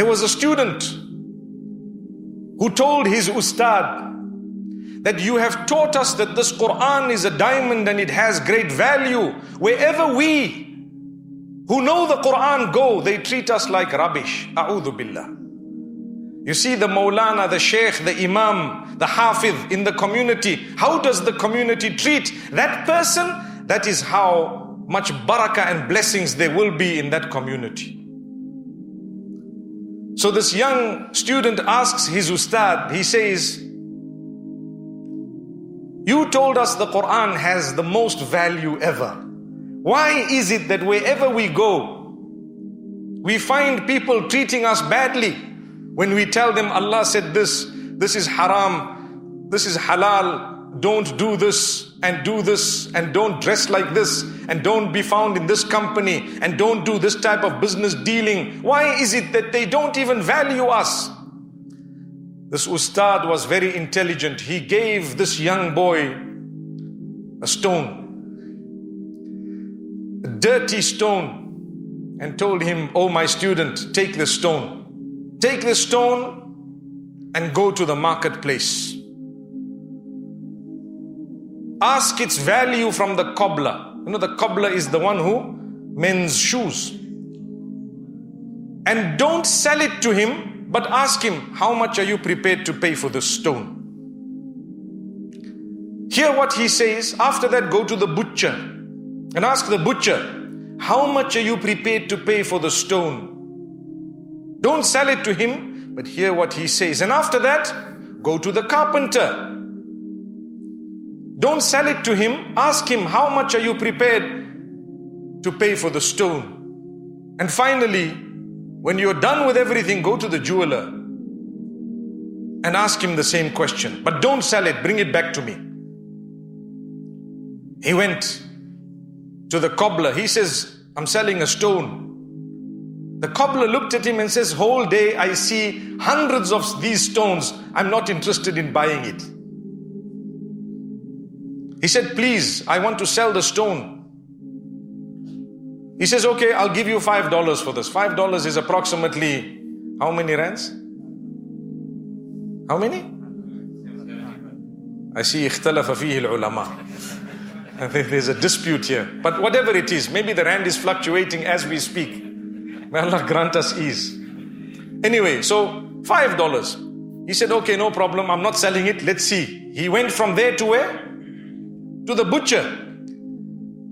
There was a student who told his ustad that you have taught us that this Quran is a diamond and it has great value. Wherever we who know the Quran go, they treat us like rubbish. A'udhu billah. You see the Maulana, the Sheikh, the Imam, the Hafiz in the community. How does the community treat that person? That is how much barakah and blessings there will be in that community. So this young student asks his ustad, he says, You told us the Quran has the most value ever. Why is it that wherever we go, we find people treating us badly when we tell them Allah said this, this is haram, this is halal, don't do this and do this and don't dress like this and don't be found in this company and don't do this type of business dealing. Why is it that they don't even value us? This ustad was very intelligent. He gave this young boy a stone, a dirty stone, and told him, Oh, my student, take this stone. Take this stone and go to the marketplace. Ask its value from the cobbler. You know, the cobbler is the one who mends shoes. And don't sell it to him, but ask him, How much are you prepared to pay for the stone? Hear what he says. After that, go to the butcher and ask the butcher, How much are you prepared to pay for the stone? Don't sell it to him, but hear what he says. And after that, go to the carpenter don't sell it to him. Ask him, how much are you prepared to pay for the stone? And finally, when you're done with everything, go to the jeweler and ask him the same question. But don't sell it, bring it back to me. He went to the cobbler. He says, I'm selling a stone. The cobbler looked at him and says, Whole day I see hundreds of these stones. I'm not interested in buying it. He said, Please, I want to sell the stone. He says, Okay, I'll give you five dollars for this. Five dollars is approximately how many rands? How many? I see اختلف فيه العلماء. There's a dispute here. But whatever it is, maybe the rand is fluctuating as we speak. May Allah grant us ease. Anyway, so five dollars. He said, okay, no problem. I'm not selling it. Let's see. He went from there to where? To the butcher.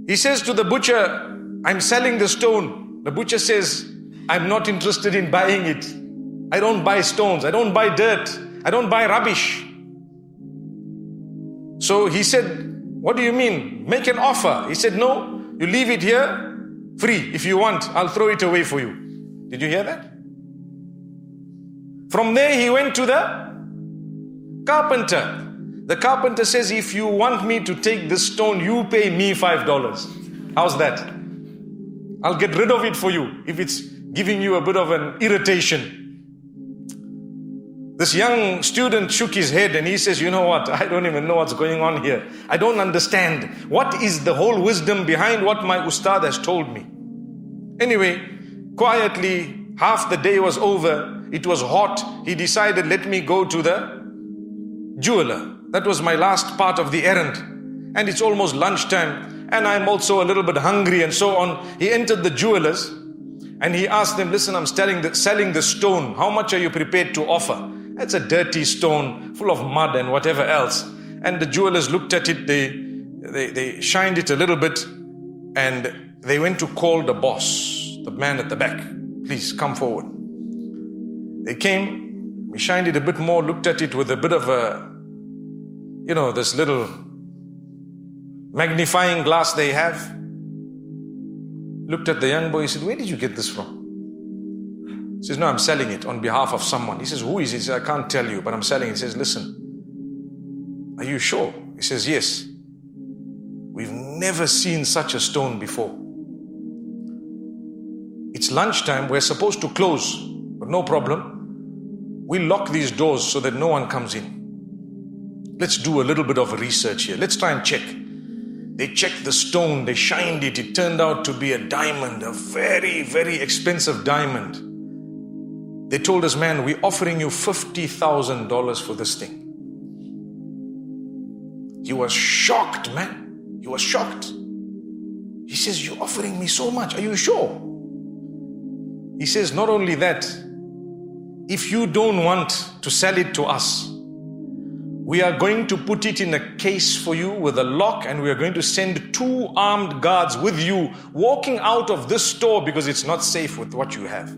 He says to the butcher, I'm selling the stone. The butcher says, I'm not interested in buying it. I don't buy stones. I don't buy dirt. I don't buy rubbish. So he said, What do you mean? Make an offer. He said, No, you leave it here free. If you want, I'll throw it away for you. Did you hear that? From there, he went to the carpenter. The carpenter says, If you want me to take this stone, you pay me $5. How's that? I'll get rid of it for you if it's giving you a bit of an irritation. This young student shook his head and he says, You know what? I don't even know what's going on here. I don't understand. What is the whole wisdom behind what my ustad has told me? Anyway, quietly, half the day was over. It was hot. He decided, Let me go to the jeweler. That was my last part of the errand. And it's almost lunchtime, and I'm also a little bit hungry, and so on. He entered the jewelers and he asked them, Listen, I'm selling the, selling stone. How much are you prepared to offer? It's a dirty stone full of mud and whatever else. And the jewelers looked at it, they, they, they shined it a little bit, and they went to call the boss, the man at the back. Please come forward. They came, we shined it a bit more, looked at it with a bit of a you know, this little magnifying glass they have. Looked at the young boy, he said, Where did you get this from? He says, No, I'm selling it on behalf of someone. He says, Who is it? He says, I can't tell you, but I'm selling it. He says, Listen, are you sure? He says, Yes. We've never seen such a stone before. It's lunchtime, we're supposed to close, but no problem. We lock these doors so that no one comes in. Let's do a little bit of research here. Let's try and check. They checked the stone, they shined it. It turned out to be a diamond, a very, very expensive diamond. They told us, man, we're offering you $50,000 for this thing. He was shocked, man. He was shocked. He says, You're offering me so much. Are you sure? He says, Not only that, if you don't want to sell it to us, we are going to put it in a case for you with a lock, and we are going to send two armed guards with you walking out of this store because it's not safe with what you have.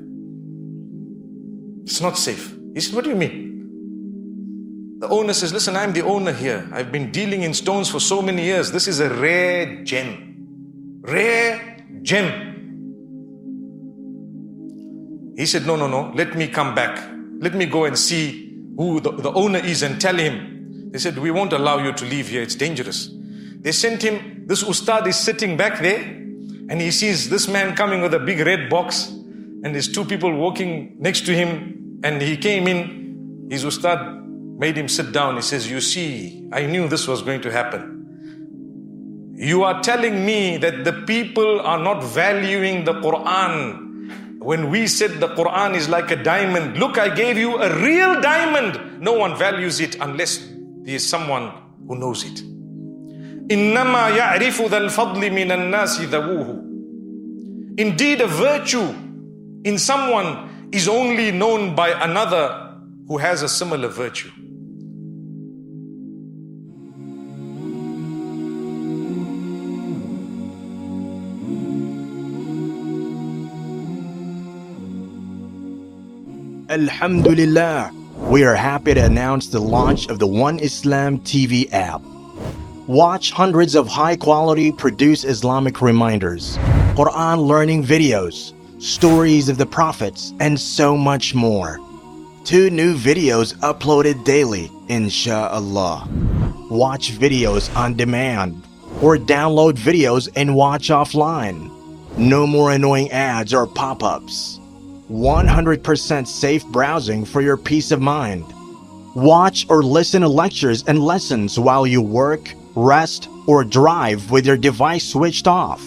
It's not safe. He said, What do you mean? The owner says, Listen, I'm the owner here. I've been dealing in stones for so many years. This is a rare gem. Rare gem. He said, No, no, no. Let me come back. Let me go and see who the, the owner is and tell him. They said, We won't allow you to leave here. It's dangerous. They sent him. This ustad is sitting back there and he sees this man coming with a big red box and there's two people walking next to him and he came in, his ustad made him sit down. He says, You see, I knew this was going to happen. You are telling me that the people are not valuing the Quran. When we said the Quran is like a diamond, look, I gave you a real diamond. No one values it unless there is someone who knows it. إنما يعرف ذا الفضل من الناس ذووه. Indeed, a virtue in someone is only known by another who has a similar virtue. Alhamdulillah, we are happy to announce the launch of the One Islam TV app. Watch hundreds of high quality produced Islamic reminders, Quran learning videos, stories of the prophets, and so much more. Two new videos uploaded daily, inshallah. Watch videos on demand or download videos and watch offline. No more annoying ads or pop ups. 100% safe browsing for your peace of mind. Watch or listen to lectures and lessons while you work, rest, or drive with your device switched off.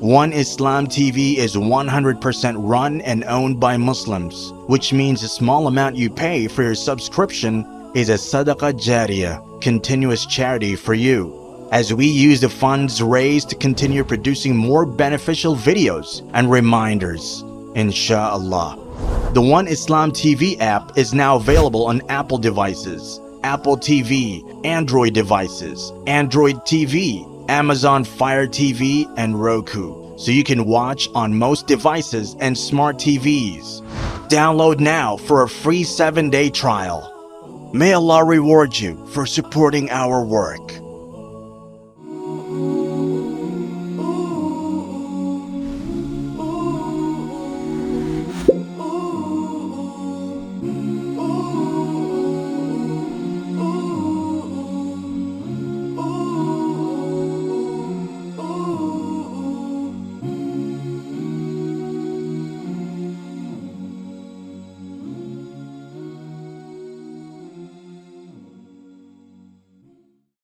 One Islam TV is 100% run and owned by Muslims, which means a small amount you pay for your subscription is a sadaqah jariyah, continuous charity for you. As we use the funds raised to continue producing more beneficial videos and reminders, inshallah. The One Islam TV app is now available on Apple devices, Apple TV, Android devices, Android TV, Amazon Fire TV, and Roku, so you can watch on most devices and smart TVs. Download now for a free 7-day trial. May Allah reward you for supporting our work.